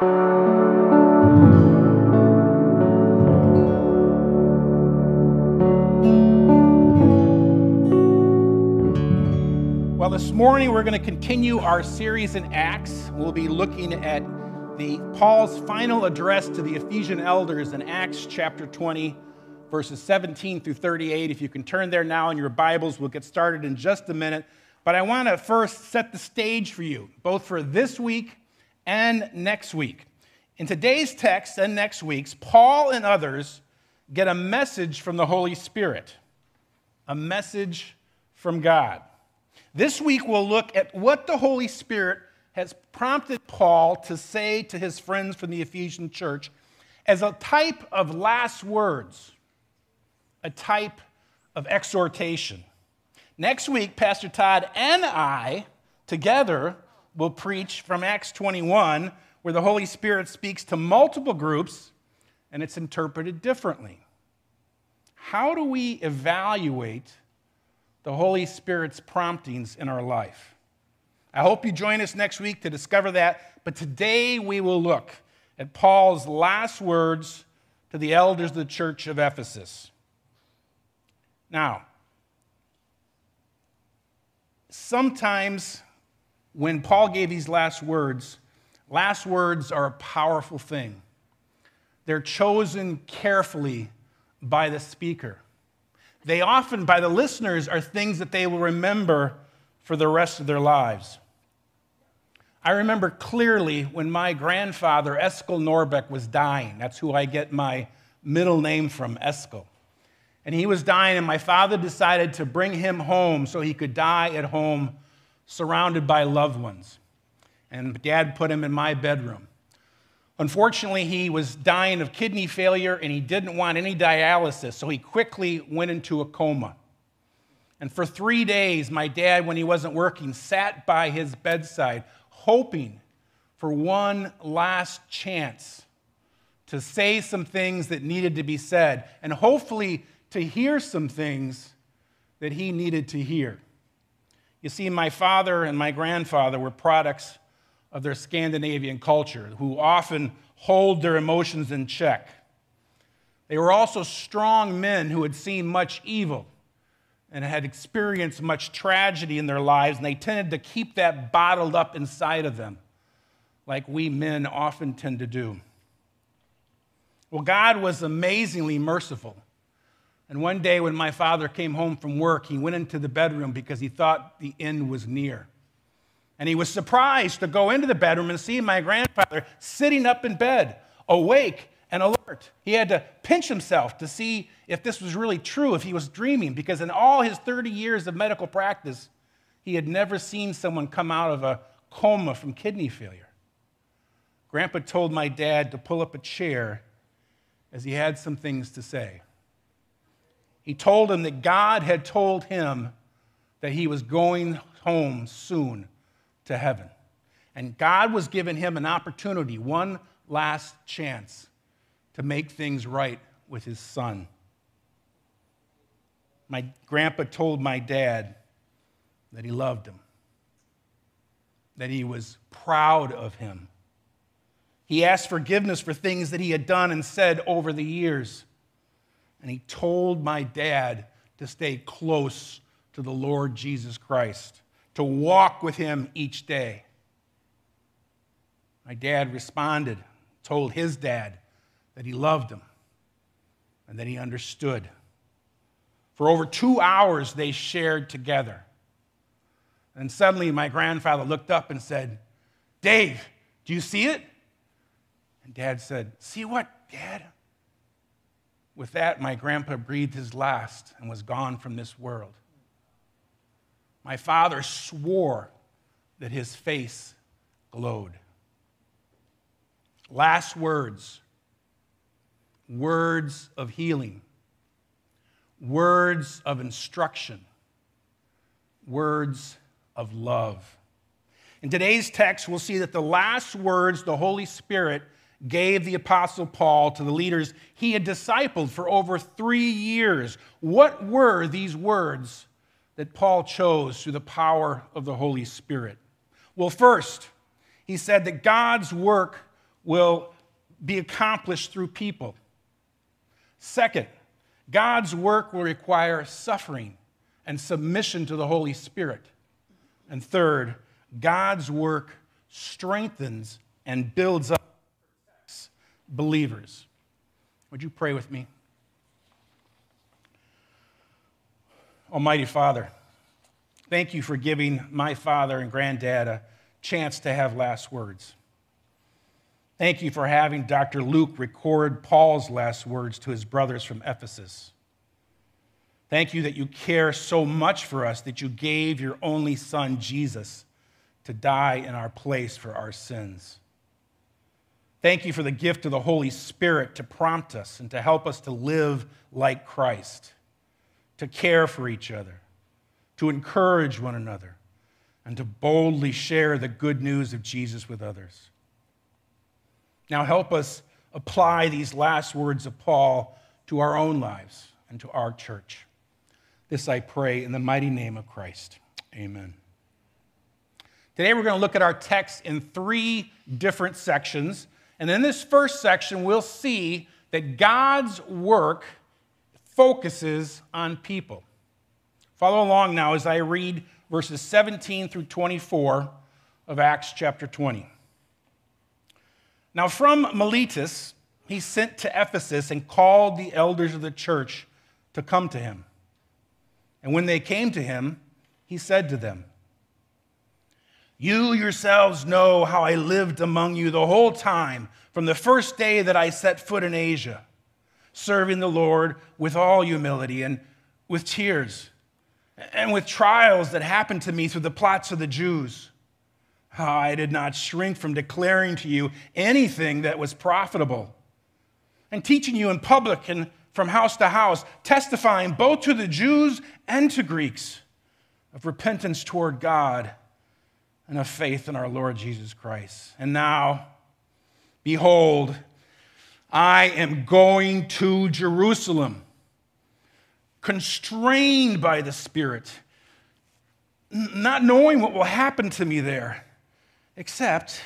Well, this morning we're going to continue our series in Acts. We'll be looking at the Paul's final address to the Ephesian elders in Acts chapter 20, verses 17 through 38. If you can turn there now in your Bibles, we'll get started in just a minute. But I want to first set the stage for you, both for this week and next week. In today's text and next week's, Paul and others get a message from the Holy Spirit, a message from God. This week, we'll look at what the Holy Spirit has prompted Paul to say to his friends from the Ephesian church as a type of last words, a type of exhortation. Next week, Pastor Todd and I together will preach from Acts 21, where the Holy Spirit speaks to multiple groups and it's interpreted differently. How do we evaluate the Holy Spirit's promptings in our life? I hope you join us next week to discover that, but today we will look at Paul's last words to the elders of the church of Ephesus. Now, sometimes when Paul gave these last words, last words are a powerful thing. They're chosen carefully by the speaker. They often, by the listeners, are things that they will remember for the rest of their lives. I remember clearly when my grandfather, Eskil Norbeck, was dying. That's who I get my middle name from, Eskil. And he was dying, and my father decided to bring him home so he could die at home surrounded by loved ones. And dad put him in my bedroom. Unfortunately, he was dying of kidney failure and he didn't want any dialysis, so he quickly went into a coma. And for three days, my dad, when he wasn't working, sat by his bedside, hoping for one last chance to say some things that needed to be said, and hopefully to hear some things that he needed to hear. You see, my father and my grandfather were products of their Scandinavian culture, who often hold their emotions in check. They were also strong men who had seen much evil and had experienced much tragedy in their lives, and they tended to keep that bottled up inside of them, like we men often tend to do. Well, God was amazingly merciful. And one day, when my father came home from work, he went into the bedroom because he thought the end was near. And he was surprised to go into the bedroom and see my grandfather sitting up in bed, awake and alert. He had to pinch himself to see if this was really true, if he was dreaming, because in all his 30 years of medical practice, he had never seen someone come out of a coma from kidney failure. Grandpa told my dad to pull up a chair as he had some things to say. He told him that God had told him that he was going home soon to heaven. And God was giving him an opportunity, one last chance to make things right with his son. My grandpa told my dad that he loved him, that he was proud of him. He asked forgiveness for things that he had done and said over the years. And he told my dad to stay close to the Lord Jesus Christ to walk with him each day. My dad responded, told his dad that he loved him and that he understood. For over two hours, they shared together. And suddenly, my grandfather looked up and said, Dave, do you see it? And dad said, See what, dad? With that, my grandpa breathed his last and was gone from this world. My father swore that his face glowed. Last words words of healing, words of instruction, words of love. In today's text, we'll see that the last words the Holy Spirit gave the Apostle Paul to the leaders he had discipled for over three years. What were these words that Paul chose through the power of the Holy Spirit? Well, first, he said that God's work will be accomplished through people. Second, God's work will require suffering and submission to the Holy Spirit. And third, God's work strengthens and builds up believers. Would you pray with me? Almighty Father, thank you for giving my father and granddad a chance to have last words. Thank you for having Dr. Luke record Paul's last words to his brothers from Ephesus. Thank you that you care so much for us that you gave your only son, Jesus, to die in our place for our sins. Thank you for the gift of the Holy Spirit to prompt us and to help us to live like Christ, to care for each other, to encourage one another, and to boldly share the good news of Jesus with others. Now, help us apply these last words of Paul to our own lives and to our church. This I pray in the mighty name of Christ. Amen. Today we're going to look at our text in three different sections. And in this first section, we'll see that God's work focuses on people. Follow along now as I read verses 17 through 24 of Acts chapter 20. Now, from Miletus, he sent to Ephesus and called the elders of the church to come to him. And when they came to him, he said to them, You yourselves know how I lived among you the whole time from the first day that I set foot in Asia, serving the Lord with all humility and with tears and with trials that happened to me through the plots of the Jews. Ah, I did not shrink from declaring to you anything that was profitable and teaching you in public and from house to house, testifying both to the Jews and to Greeks of repentance toward God and of faith in our Lord Jesus Christ. And now, behold, I am going to Jerusalem, constrained by the Spirit, not knowing what will happen to me there, except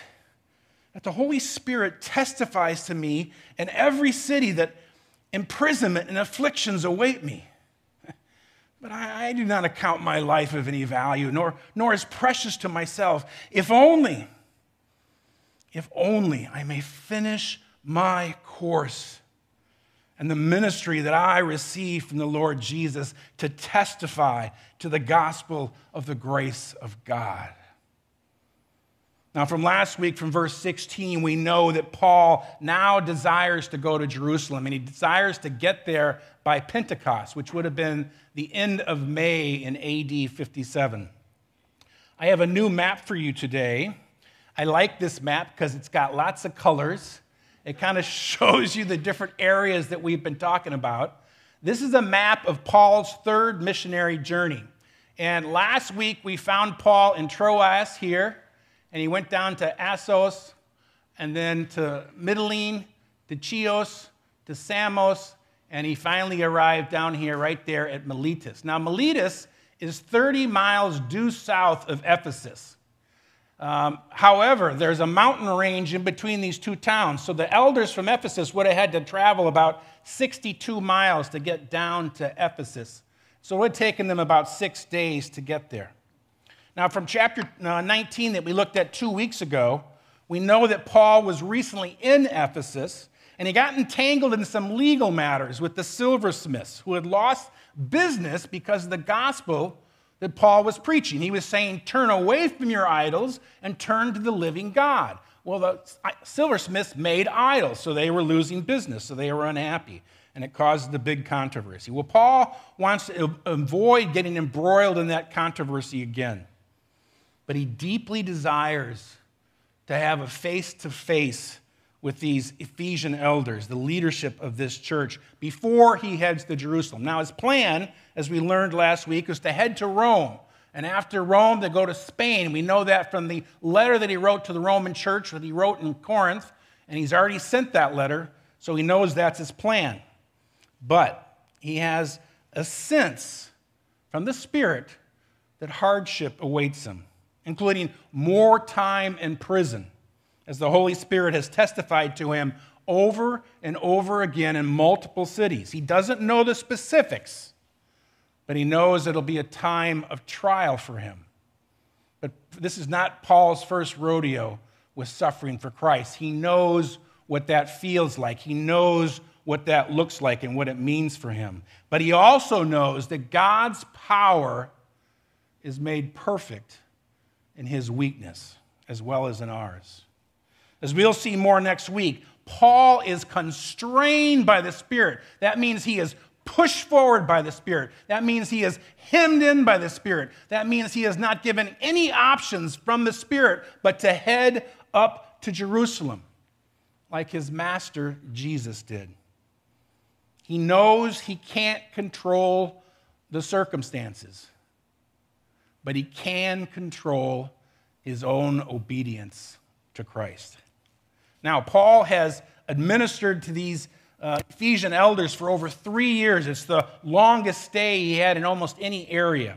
that the Holy Spirit testifies to me in every city that imprisonment and afflictions await me. But I, I, do not account my life of any value, nor, nor as precious to myself, if only, if only I may finish my course and the ministry that I receive from the Lord Jesus to testify to the gospel of the grace of God. Now, from last week, from verse 16, we know that Paul now desires to go to Jerusalem, and he desires to get there by Pentecost, which would have been the end of May in AD 57. I have a new map for you today. I like this map because it's got lots of colors. It kind of shows you the different areas that we've been talking about. This is a map of Paul's third missionary journey. And last week, we found Paul in Troas here and he went down to Assos, and then to Mytilene, to Chios, to Samos, and he finally arrived down here right there at Miletus. Now, Miletus is 30 miles due south of Ephesus. Um, however, there's a mountain range in between these two towns, so the elders from Ephesus would have had to travel about 62 miles to get down to Ephesus. So it would have taken them about six days to get there. Now, from chapter uh, 19 that we looked at two weeks ago, we know that Paul was recently in Ephesus and he got entangled in some legal matters with the silversmiths who had lost business because of the gospel that Paul was preaching. He was saying, Turn away from your idols and turn to the living God. Well, the silversmiths made idols, so they were losing business, so they were unhappy, and it caused the big controversy. Well, Paul wants to avoid getting embroiled in that controversy again but he deeply desires to have a face to face with these Ephesian elders, the leadership of this church, before he heads to Jerusalem. Now, his plan, as we learned last week, was to head to Rome. And after Rome, to go to Spain. We know that from the letter that he wrote to the Roman church that he wrote in Corinth. And he's already sent that letter, so he knows that's his plan. But he has a sense from the Spirit that hardship awaits him including more time in prison. as the Holy Spirit has testified to him over and over again in multiple cities. He doesn't know the specifics, but he knows it'll be a time of trial for him. But this is not Paul's first rodeo with suffering for Christ. He knows what that feels like, he knows what that looks like and what it means for him. But he also knows that God's power is made perfect in his weakness as well as in ours. As we'll see more next week, Paul is constrained by the Spirit. That means he is pushed forward by the Spirit. That means he is hemmed in by the Spirit. That means he is not given any options from the Spirit but to head up to Jerusalem, like his master Jesus did. He knows he can't control the circumstances, but he can control his own obedience to Christ. Now, Paul has administered to these uh, Ephesian elders for over three years. It's the longest stay he had in almost any area.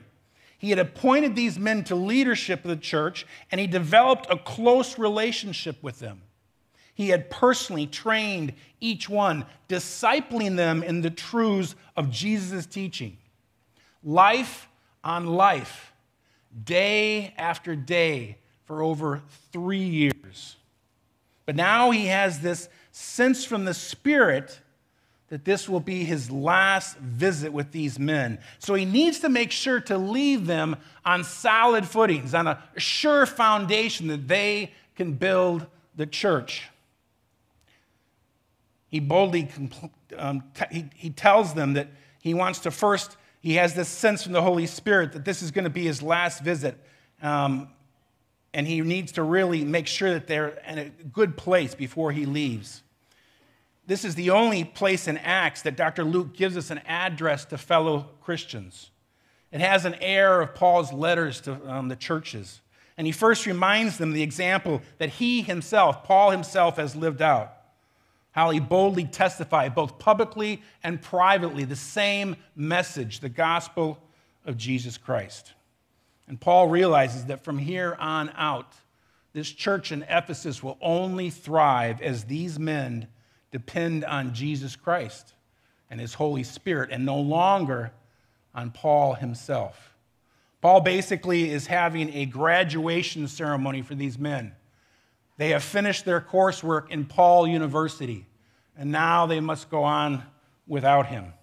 He had appointed these men to leadership of the church, and he developed a close relationship with them. He had personally trained each one, discipling them in the truths of Jesus' teaching. Life on life, day after day, for over three years. But now he has this sense from the Spirit that this will be his last visit with these men. So he needs to make sure to leave them on solid footings, on a sure foundation that they can build the church. He boldly um, t- he, he tells them that he wants to first, he has this sense from the Holy Spirit that this is going to be his last visit. Um, and he needs to really make sure that they're in a good place before he leaves. This is the only place in Acts that Dr. Luke gives us an address to fellow Christians. It has an air of Paul's letters to um, the churches. And he first reminds them the example that he himself, Paul himself, has lived out. How he boldly testified, both publicly and privately, the same message, the gospel of Jesus Christ. And Paul realizes that from here on out, this church in Ephesus will only thrive as these men depend on Jesus Christ and his Holy Spirit and no longer on Paul himself. Paul basically is having a graduation ceremony for these men. They have finished their coursework in Paul University, and now they must go on without him.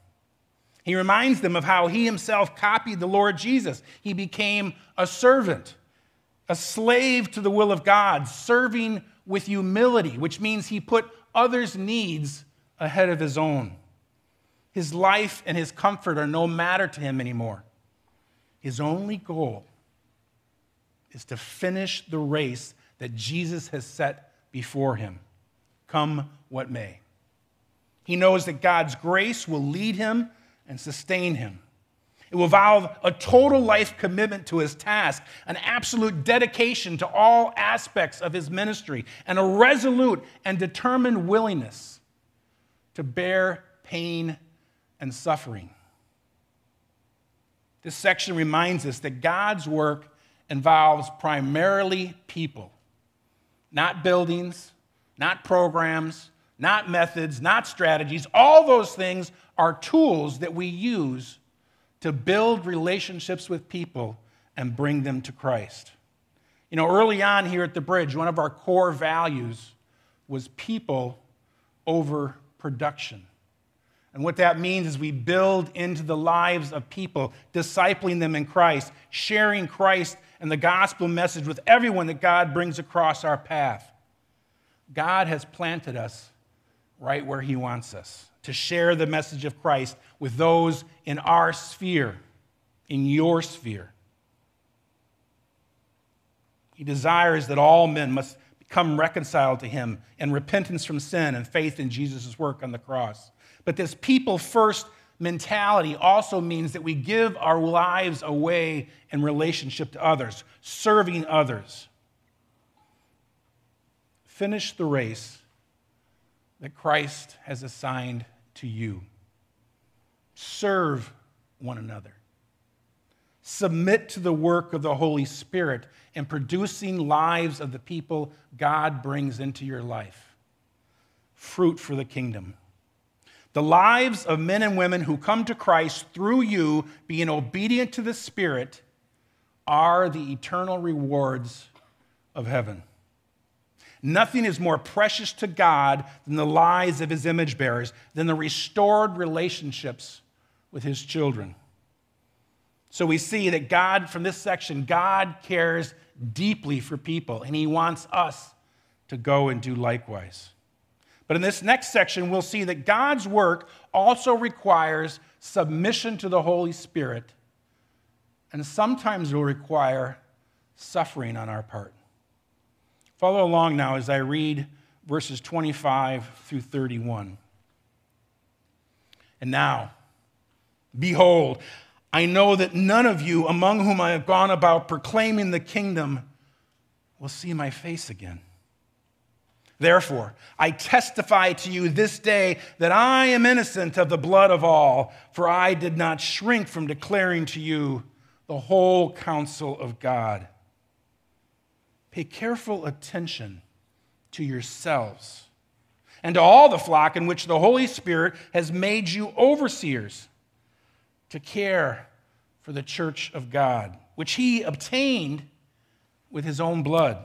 He reminds them of how he himself copied the Lord Jesus. He became a servant, a slave to the will of God, serving with humility, which means he put others' needs ahead of his own. His life and his comfort are no matter to him anymore. His only goal is to finish the race that Jesus has set before him, come what may. He knows that God's grace will lead him and sustain him. It will involve a total life commitment to his task, an absolute dedication to all aspects of his ministry, and a resolute and determined willingness to bear pain and suffering. This section reminds us that God's work involves primarily people, not buildings, not programs, not methods, not strategies. All those things are tools that we use to build relationships with people and bring them to Christ. You know, early on here at the bridge, one of our core values was people over production. And what that means is we build into the lives of people, discipling them in Christ, sharing Christ and the gospel message with everyone that God brings across our path. God has planted us right where He wants us to share the message of Christ with those in our sphere, in your sphere. He desires that all men must become reconciled to him in repentance from sin and faith in Jesus' work on the cross. But this people first mentality also means that we give our lives away in relationship to others, serving others. Finish the race that Christ has assigned to you. Serve one another. submit to the work of the Holy Spirit in producing lives of the people God brings into your life. Fruit for the kingdom. The lives of men and women who come to Christ through you, being obedient to the Spirit, are the eternal rewards of heaven. Nothing is more precious to God than the lives of his image bearers, than the restored relationships with his children. So we see that God, from this section, God cares deeply for people, and he wants us to go and do likewise. But in this next section, we'll see that God's work also requires submission to the Holy Spirit, and sometimes will require suffering on our part. Follow along now as I read verses 25 through 31. And now, behold, I know that none of you among whom I have gone about proclaiming the kingdom will see my face again. Therefore, I testify to you this day that I am innocent of the blood of all, for I did not shrink from declaring to you the whole counsel of God. Pay careful attention to yourselves and to all the flock in which the Holy Spirit has made you overseers to care for the church of God, which he obtained with his own blood.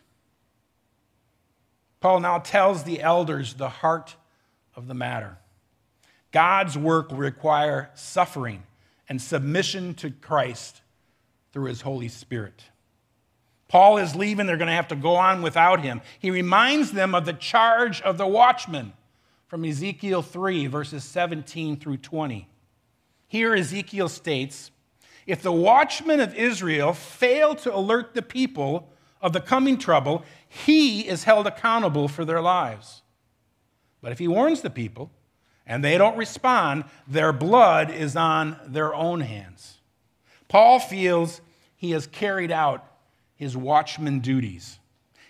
Paul now tells the elders the heart of the matter. God's work will require suffering and submission to Christ through his Holy Spirit. Paul is leaving, they're going to have to go on without him. He reminds them of the charge of the watchman from Ezekiel 3, verses 17 through 20. Here, Ezekiel states If the watchmen of Israel fail to alert the people of the coming trouble, he is held accountable for their lives. But if he warns the people and they don't respond, their blood is on their own hands. Paul feels he has carried out his watchman duties.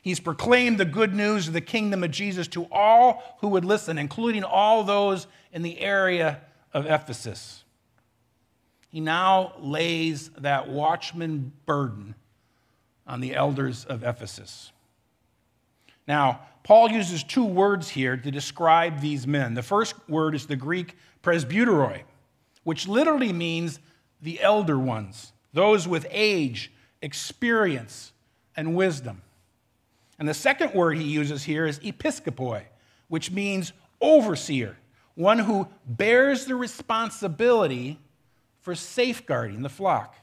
He's proclaimed the good news of the kingdom of Jesus to all who would listen, including all those in the area of Ephesus. He now lays that watchman burden on the elders of Ephesus. Now, Paul uses two words here to describe these men. The first word is the Greek presbyteroi, which literally means the elder ones, those with age, experience, and wisdom. And the second word he uses here is episkopoi, which means overseer, one who bears the responsibility for safeguarding the flock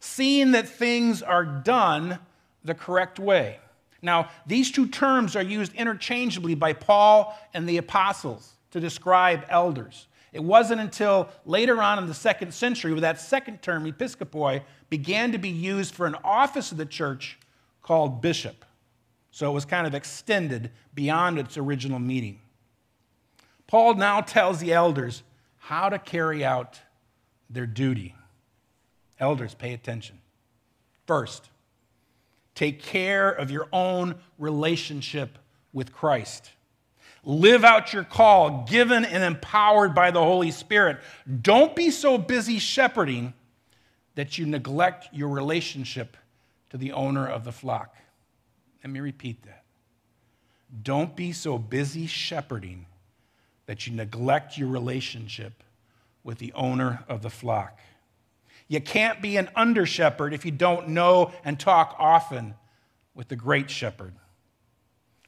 seeing that things are done the correct way. Now, these two terms are used interchangeably by Paul and the apostles to describe elders. It wasn't until later on in the second century where that second term, episkopoi, began to be used for an office of the church called bishop. So it was kind of extended beyond its original meaning. Paul now tells the elders how to carry out their duty. Elders, pay attention. First, take care of your own relationship with Christ. Live out your call, given and empowered by the Holy Spirit. Don't be so busy shepherding that you neglect your relationship to the owner of the flock. Let me repeat that. Don't be so busy shepherding that you neglect your relationship with the owner of the flock. You can't be an under shepherd if you don't know and talk often with the great shepherd.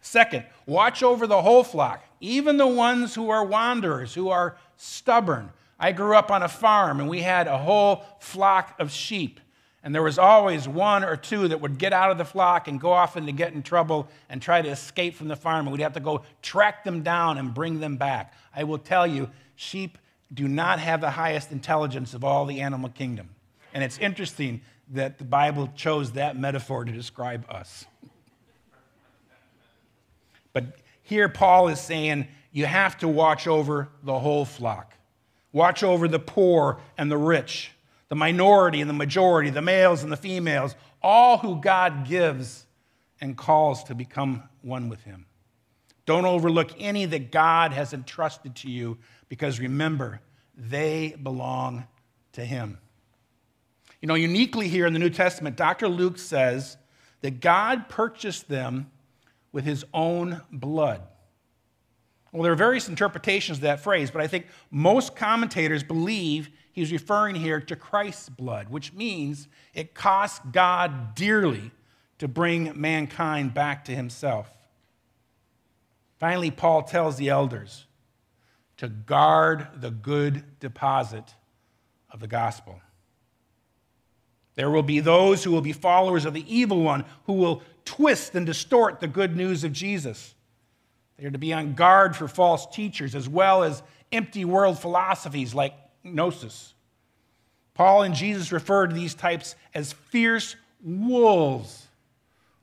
Second, watch over the whole flock, even the ones who are wanderers, who are stubborn. I grew up on a farm and we had a whole flock of sheep. And there was always one or two that would get out of the flock and go off and get in trouble and try to escape from the farm. And we'd have to go track them down and bring them back. I will tell you, sheep do not have the highest intelligence of all the animal kingdom. And it's interesting that the Bible chose that metaphor to describe us. But here, Paul is saying you have to watch over the whole flock. Watch over the poor and the rich, the minority and the majority, the males and the females, all who God gives and calls to become one with Him. Don't overlook any that God has entrusted to you because remember, they belong to Him. You know, uniquely here in the New Testament, Dr. Luke says that God purchased them with His own blood. Well, there are various interpretations of that phrase, but I think most commentators believe he's referring here to Christ's blood, which means it cost God dearly to bring mankind back to himself. Finally, Paul tells the elders to guard the good deposit of the gospel. There will be those who will be followers of the evil one, who will twist and distort the good news of Jesus. They are to be on guard for false teachers as well as empty world philosophies like gnosis. Paul and Jesus refer to these types as fierce wolves,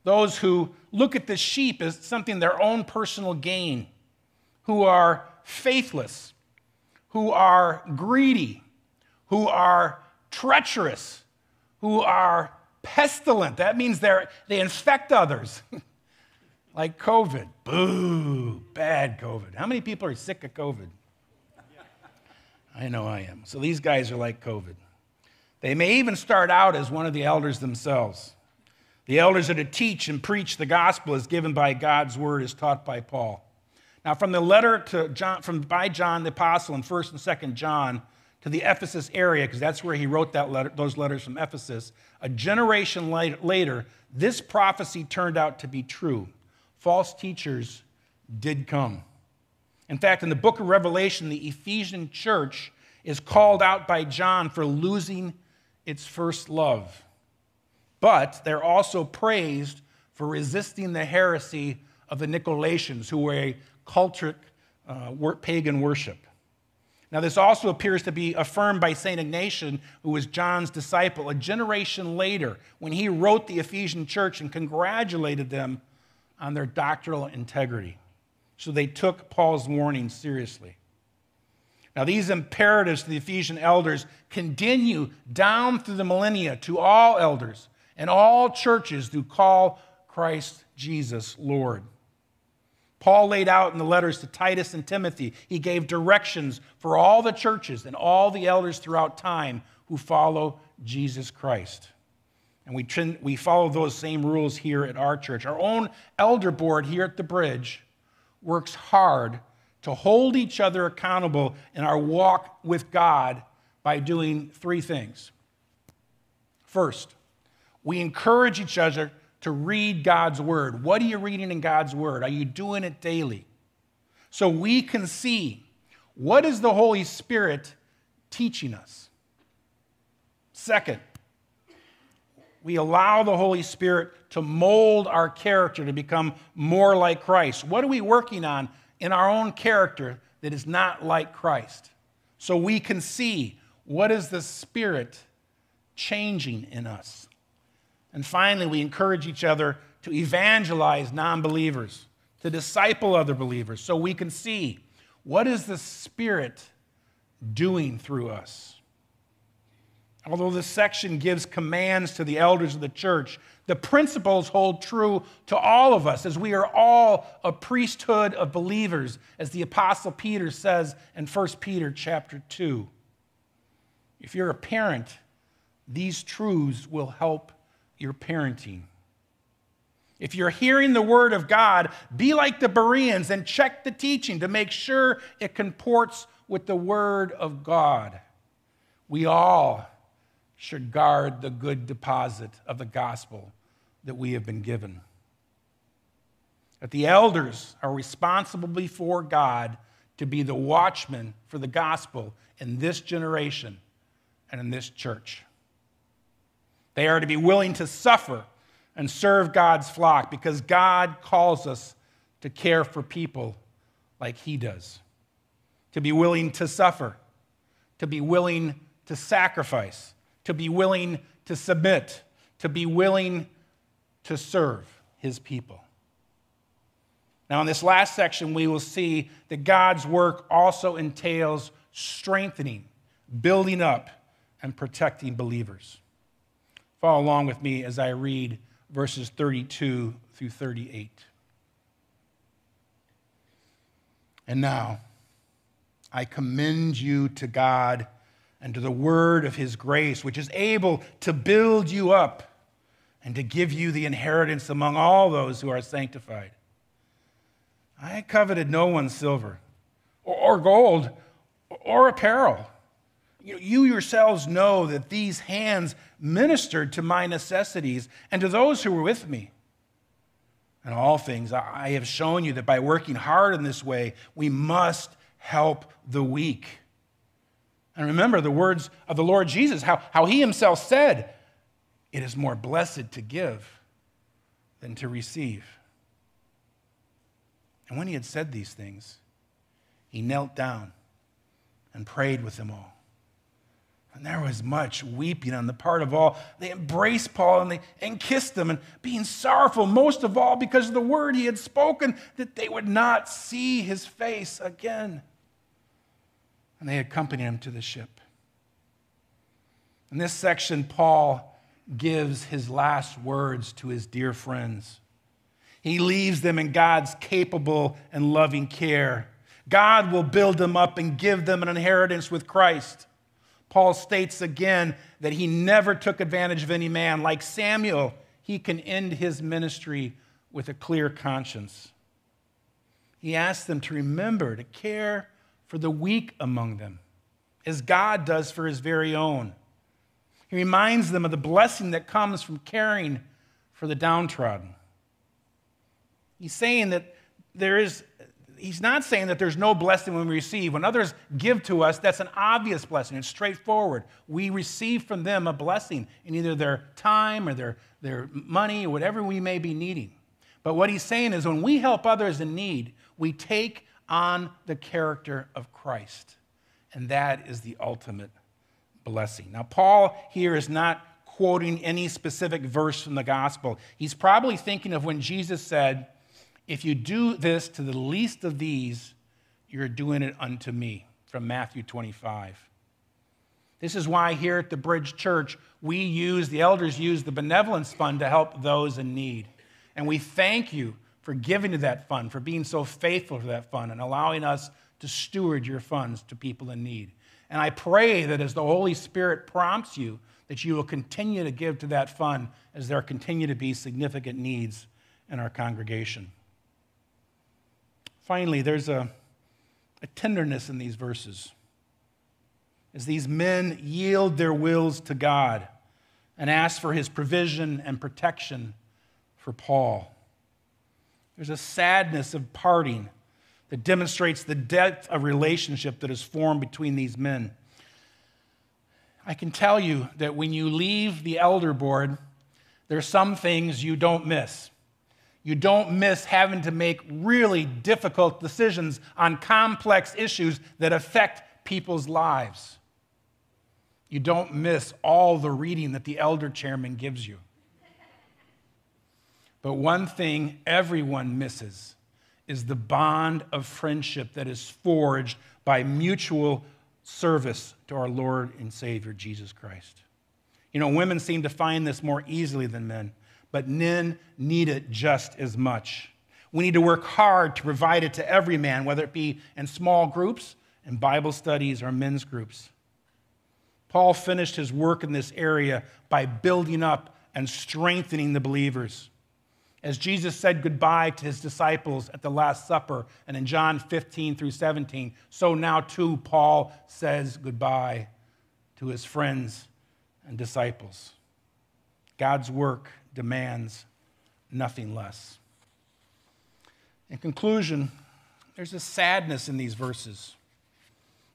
those who look at the sheep as something their own personal gain, who are faithless, who are greedy, who are treacherous, who are pestilent. That means they're, they infect others. like COVID. Boo, bad COVID. How many people are sick of COVID? I know I am. So these guys are like COVID. They may even start out as one of the elders themselves. The elders are to teach and preach the gospel as given by God's word, as taught by Paul. Now, from the letter to John, from by John the apostle in First and Second John to the Ephesus area, because that's where he wrote that letter, those letters from Ephesus. A generation later, this prophecy turned out to be true false teachers did come. In fact, in the book of Revelation, the Ephesian church is called out by John for losing its first love. But they're also praised for resisting the heresy of the Nicolaitans, who were a cultic uh, pagan worship. Now, this also appears to be affirmed by St. Ignatius, who was John's disciple, a generation later, when he wrote the Ephesian church and congratulated them on their doctrinal integrity. So they took Paul's warning seriously. Now, these imperatives to the Ephesian elders continue down through the millennia to all elders and all churches who call Christ Jesus Lord. Paul laid out in the letters to Titus and Timothy, he gave directions for all the churches and all the elders throughout time who follow Jesus Christ. And we, we follow those same rules here at our church. Our own elder board here at the bridge works hard to hold each other accountable in our walk with God by doing three things. First, we encourage each other to read God's word. What are you reading in God's word? Are you doing it daily? So we can see what is the Holy Spirit teaching us. Second, we allow the Holy Spirit to mold our character to become more like Christ. What are we working on in our own character that is not like Christ? So we can see what is the Spirit changing in us. And finally, we encourage each other to evangelize non believers, to disciple other believers, so we can see what is the Spirit doing through us. Although this section gives commands to the elders of the church, the principles hold true to all of us as we are all a priesthood of believers, as the apostle Peter says in 1 Peter chapter 2. If you're a parent, these truths will help your parenting. If you're hearing the word of God, be like the Bereans and check the teaching to make sure it comports with the word of God. We all should guard the good deposit of the gospel that we have been given. That the elders are responsible before God to be the watchmen for the gospel in this generation and in this church. They are to be willing to suffer and serve God's flock because God calls us to care for people like He does. To be willing to suffer, to be willing to sacrifice, to be willing to submit, to be willing to serve his people. Now, in this last section, we will see that God's work also entails strengthening, building up, and protecting believers. Follow along with me as I read verses 32 through 38. And now, I commend you to God and to the word of his grace, which is able to build you up and to give you the inheritance among all those who are sanctified. I coveted no one's silver or gold or apparel. You yourselves know that these hands ministered to my necessities and to those who were with me. And all things, I have shown you that by working hard in this way, we must help the weak. And remember the words of the Lord Jesus, how, how he himself said, It is more blessed to give than to receive. And when he had said these things, he knelt down and prayed with them all. And there was much weeping on the part of all. They embraced Paul and they and kissed him, and being sorrowful, most of all, because of the word he had spoken, that they would not see his face again. And they accompanied him to the ship. In this section, Paul gives his last words to his dear friends. He leaves them in God's capable and loving care. God will build them up and give them an inheritance with Christ. Paul states again that he never took advantage of any man. Like Samuel, he can end his ministry with a clear conscience. He asks them to remember to care for the weak among them, as God does for his very own. He reminds them of the blessing that comes from caring for the downtrodden. He's saying that there is he's not saying that there's no blessing when we receive. When others give to us, that's an obvious blessing. It's straightforward. We receive from them a blessing in either their time or their, their money or whatever we may be needing. But what he's saying is when we help others in need, we take on the character of Christ. And that is the ultimate blessing. Now, Paul here is not quoting any specific verse from the gospel. He's probably thinking of when Jesus said, if you do this to the least of these, you're doing it unto me, from Matthew 25. This is why here at the Bridge Church, we use, the elders use the benevolence fund to help those in need. And we thank you for giving to that fund, for being so faithful to that fund, and allowing us to steward your funds to people in need. And I pray that as the Holy Spirit prompts you, that you will continue to give to that fund as there continue to be significant needs in our congregation. Finally, there's a, a tenderness in these verses. As these men yield their wills to God and ask for his provision and protection for Paul. There's a sadness of parting that demonstrates the depth of relationship that is formed between these men. I can tell you that when you leave the elder board, there are some things you don't miss you don't miss having to make really difficult decisions on complex issues that affect people's lives. You don't miss all the reading that the elder chairman gives you. But one thing everyone misses is the bond of friendship that is forged by mutual service to our Lord and Savior, Jesus Christ. You know, women seem to find this more easily than men but men need it just as much. We need to work hard to provide it to every man, whether it be in small groups, in Bible studies, or men's groups. Paul finished his work in this area by building up and strengthening the believers. As Jesus said goodbye to his disciples at the Last Supper and in John 15 through 17, so now too Paul says goodbye to his friends and disciples. God's work demands nothing less. In conclusion, there's a sadness in these verses,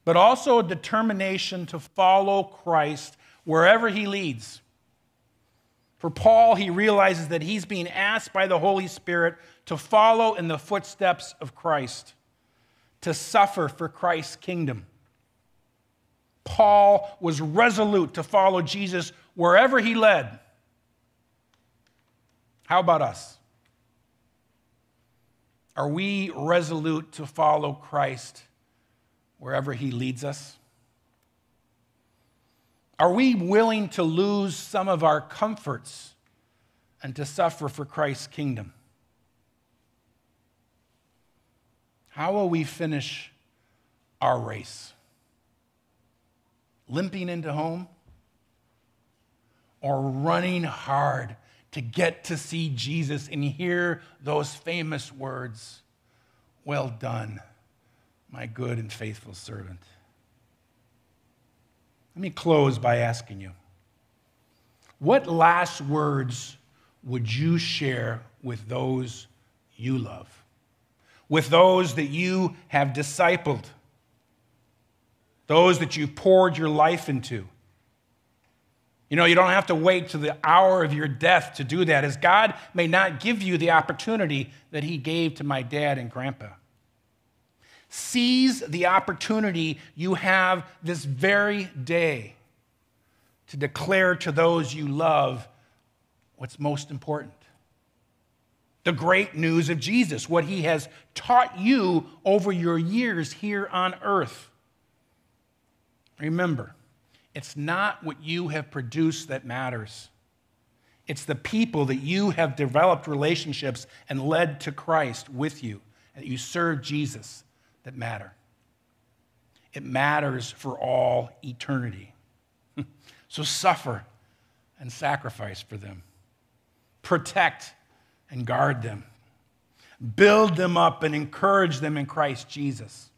but also a determination to follow Christ wherever he leads. For Paul, he realizes that he's being asked by the Holy Spirit to follow in the footsteps of Christ, to suffer for Christ's kingdom. Paul was resolute to follow Jesus wherever he led. How about us? Are we resolute to follow Christ wherever he leads us? Are we willing to lose some of our comforts and to suffer for Christ's kingdom? How will we finish our race? Limping into home? Or running hard to get to see Jesus and hear those famous words Well done, my good and faithful servant? Let me close by asking you what last words would you share with those you love? with those that you have discipled, those that you've poured your life into. You know, you don't have to wait to the hour of your death to do that, as God may not give you the opportunity that He gave to my dad and grandpa. Seize the opportunity you have this very day to declare to those you love what's most important the great news of Jesus, what he has taught you over your years here on earth. Remember, it's not what you have produced that matters. It's the people that you have developed relationships and led to Christ with you, that you serve Jesus that matter. It matters for all eternity. so suffer and sacrifice for them. Protect and guard them. Build them up and encourage them in Christ Jesus.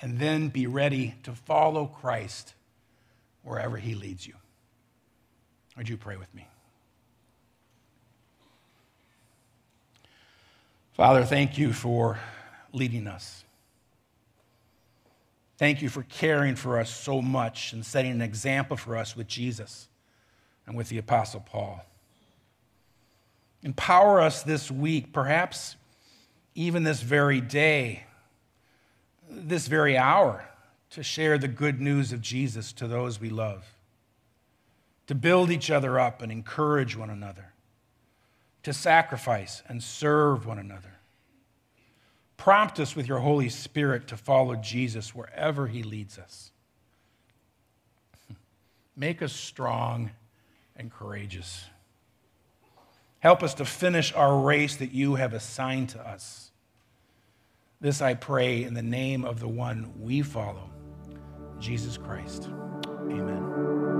And then be ready to follow Christ wherever he leads you. Would you pray with me? Father, thank you for leading us. Thank you for caring for us so much and setting an example for us with Jesus and with the Apostle Paul. Empower us this week, perhaps even this very day, this very hour, to share the good news of Jesus to those we love, to build each other up and encourage one another, to sacrifice and serve one another. Prompt us with your Holy Spirit to follow Jesus wherever he leads us. Make us strong and courageous. Help us to finish our race that you have assigned to us. This I pray in the name of the one we follow, Jesus Christ. Amen.